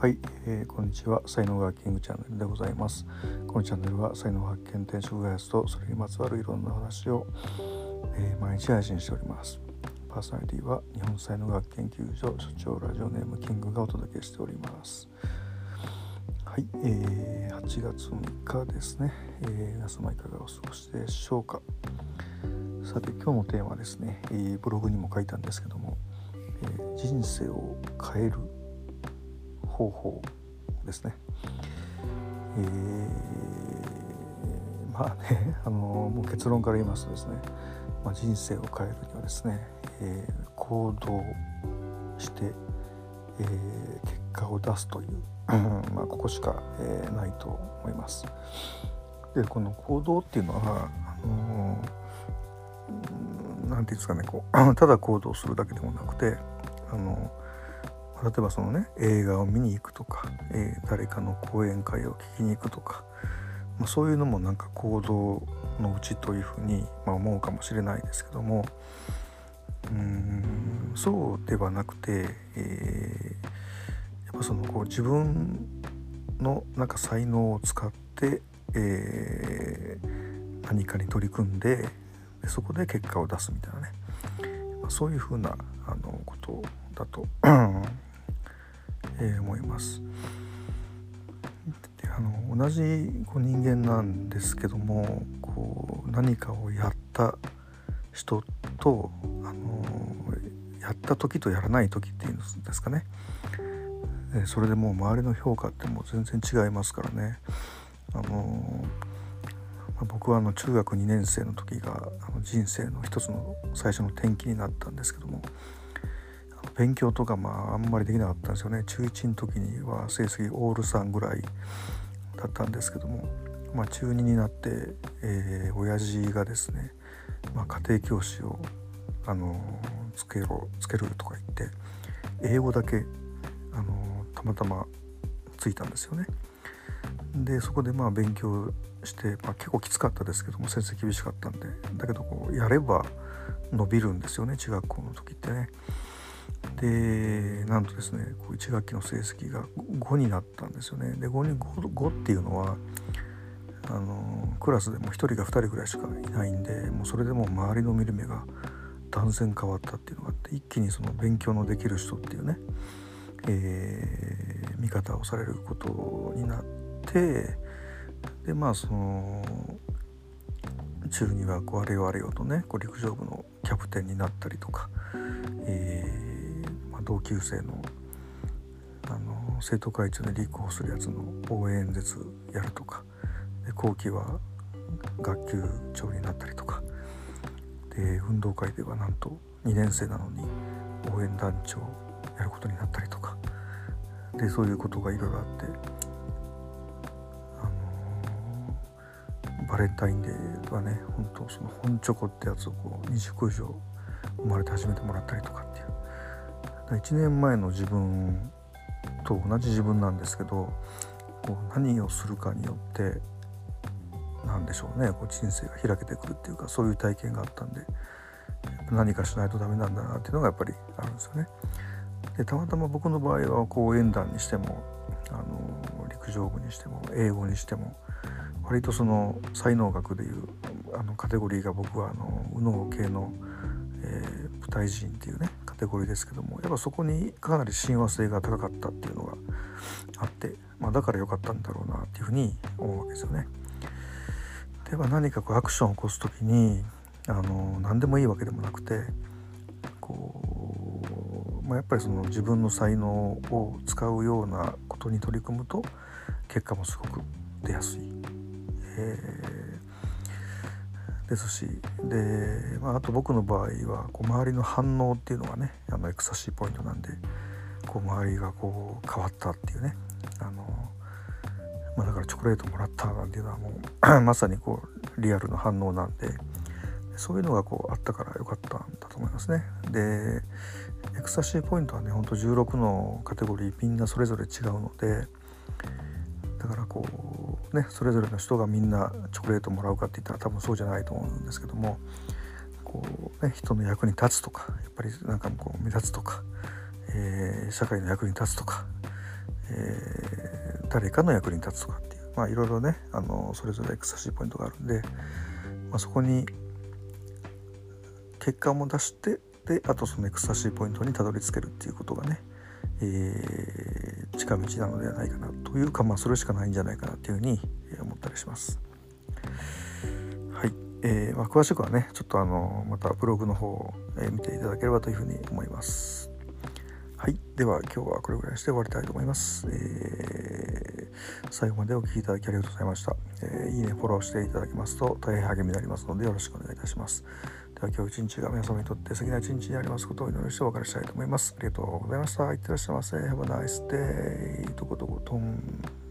はい、えー、こんにちは。才能学キングチャンネルでございます。このチャンネルは才能発見転職開発とそれにまつわるいろんな話を、えー、毎日配信しております。パーソナリティは日本才能学研究所所長ラジオネームキングがお届けしております。はい、えー、8月6日ですね、えー、皆様いかがお過ごしでしょうか。さて今日のテーマはですね、えー、ブログにも書いたんですけども、えー、人生を変える方法ですね。えー、まあね あのもう結論から言いますとですね、まあ、人生を変えるにはですね、えー、行動して、えー、結果を出すという、まあ、ここしか、えー、ないと思います。でこの行動っていうのはあのなんていうんですかねこう ただ行動するだけでもなくてあの例えばそのね映画を見に行くとか、えー、誰かの講演会を聞きに行くとか、まあ、そういうのもなんか行動のうちというふうに、まあ、思うかもしれないですけどもうんそうではなくて、えー、やっぱそのこう自分のなんか才能を使って、えー、何かに取り組んででそこで結果を出すみたいなね、まあ、そういうふうなあのことだとえー、思います。あの同じこう人間なんですけどもこう何かをやった人とあのやった時とやらない時っていうんですかね。それでもう周りの評価ってもう全然違いますからね。あの僕はあの中学2年生の時があの人生の一つの最初の転機になったんですけども。勉強とかまああんまりできなかったんですよね中1の時には成績オール3ぐらいだったんですけども、まあ、中2になって、えー、親父がですね、まあ、家庭教師を、あのつけろつけるとか言って英語だけ、あのたまたまついたんですよね。でそこでまあ勉強して、まあ、結構きつかったですけども先生厳しかったんでだけどこうやれば伸びるんですよね中学校の時ってね。でなんとですねこう1学期の成績が5になったんですよね。で 5, に 5, 5っていうのはあのクラスでも1人か2人ぐらいしかいないんでもうそれでも周りの見る目が断然変わったっていうのがあって一気にその勉強のできる人っていうね、えー、見方をされることになってでまあその中にはこうあれよあれよとねこう陸上部のキャプテンになったりとか、えー同級生のあの生徒会長で立候補するやつの応援演説やるとかで後期は学級長になったりとか。で運動会ではなんと2年生なのに応援団長やることになったりとか。でそういうことがいろいろあってあのバレンタインデーはね本当その本チョコってやつをこう20個以上生まれて初めてもらったりとか。1年前の自分と同じ自分なんですけどこう何をするかによって何でしょうねこう人生が開けてくるっていうかそういう体験があったんで何かしないとダメなんだなっていうのがやっぱりあるんですよね。でたまたま僕の場合は応援団にしてもあの陸上部にしても英語にしても割とその才能学でいうあのカテゴリーが僕はあの右脳系の、えー、舞台人っていうねテゴリーですけどもやっぱそこにかなり親和性が高かったっていうのがあって、まあ、だから良かったんだろうなっていうふうに思うわけですよね。では何かこうアクションを起こす時にあの何でもいいわけでもなくてこう、まあ、やっぱりその自分の才能を使うようなことに取り組むと結果もすごく出やすい。えーですしで、まあ、あと僕の場合はこう周りの反応っていうのがねあのエクサシーポイントなんでこう周りがこう変わったっていうねあの、まあ、だからチョコレートもらったなんていうのはもう まさにこうリアルな反応なんでそういうのがこうあったから良かったんだと思いますね。でエクサシーポイントはねほんと16のカテゴリーみんなそれぞれ違うのでだからこうねそれぞれの人がみんなチョコレートもらうかって言ったら多分そうじゃないと思うんですけどもこう、ね、人の役に立つとかやっぱりなんかこう目立つとか、えー、社会の役に立つとか、えー、誰かの役に立つとかっていうまあいろいろねあのそれぞれエクサシーポイントがあるんで、まあ、そこに結果も出してであとそのエクスタシーポイントにたどり着けるっていうことがね、えー、近道なのではないかなと。というかまあそれしかないんじゃないかなっていうふうに思ったりします。はい、えー、まあ、詳しくはねちょっとあのまたブログの方を、見ていただければというふうに思います。はい。では今日はこれぐらいして終わりたいと思います。えー、最後までお聴きいただきありがとうございました。えー、いいね、フォローしていただけますと大変励みになりますのでよろしくお願いいたします。では今日一日が皆様にとって素敵な一日になりますことをお祈りしてお別れしたいと思います。ありがとうございました。いってらっしゃいませ。Have a nice day. とことことん。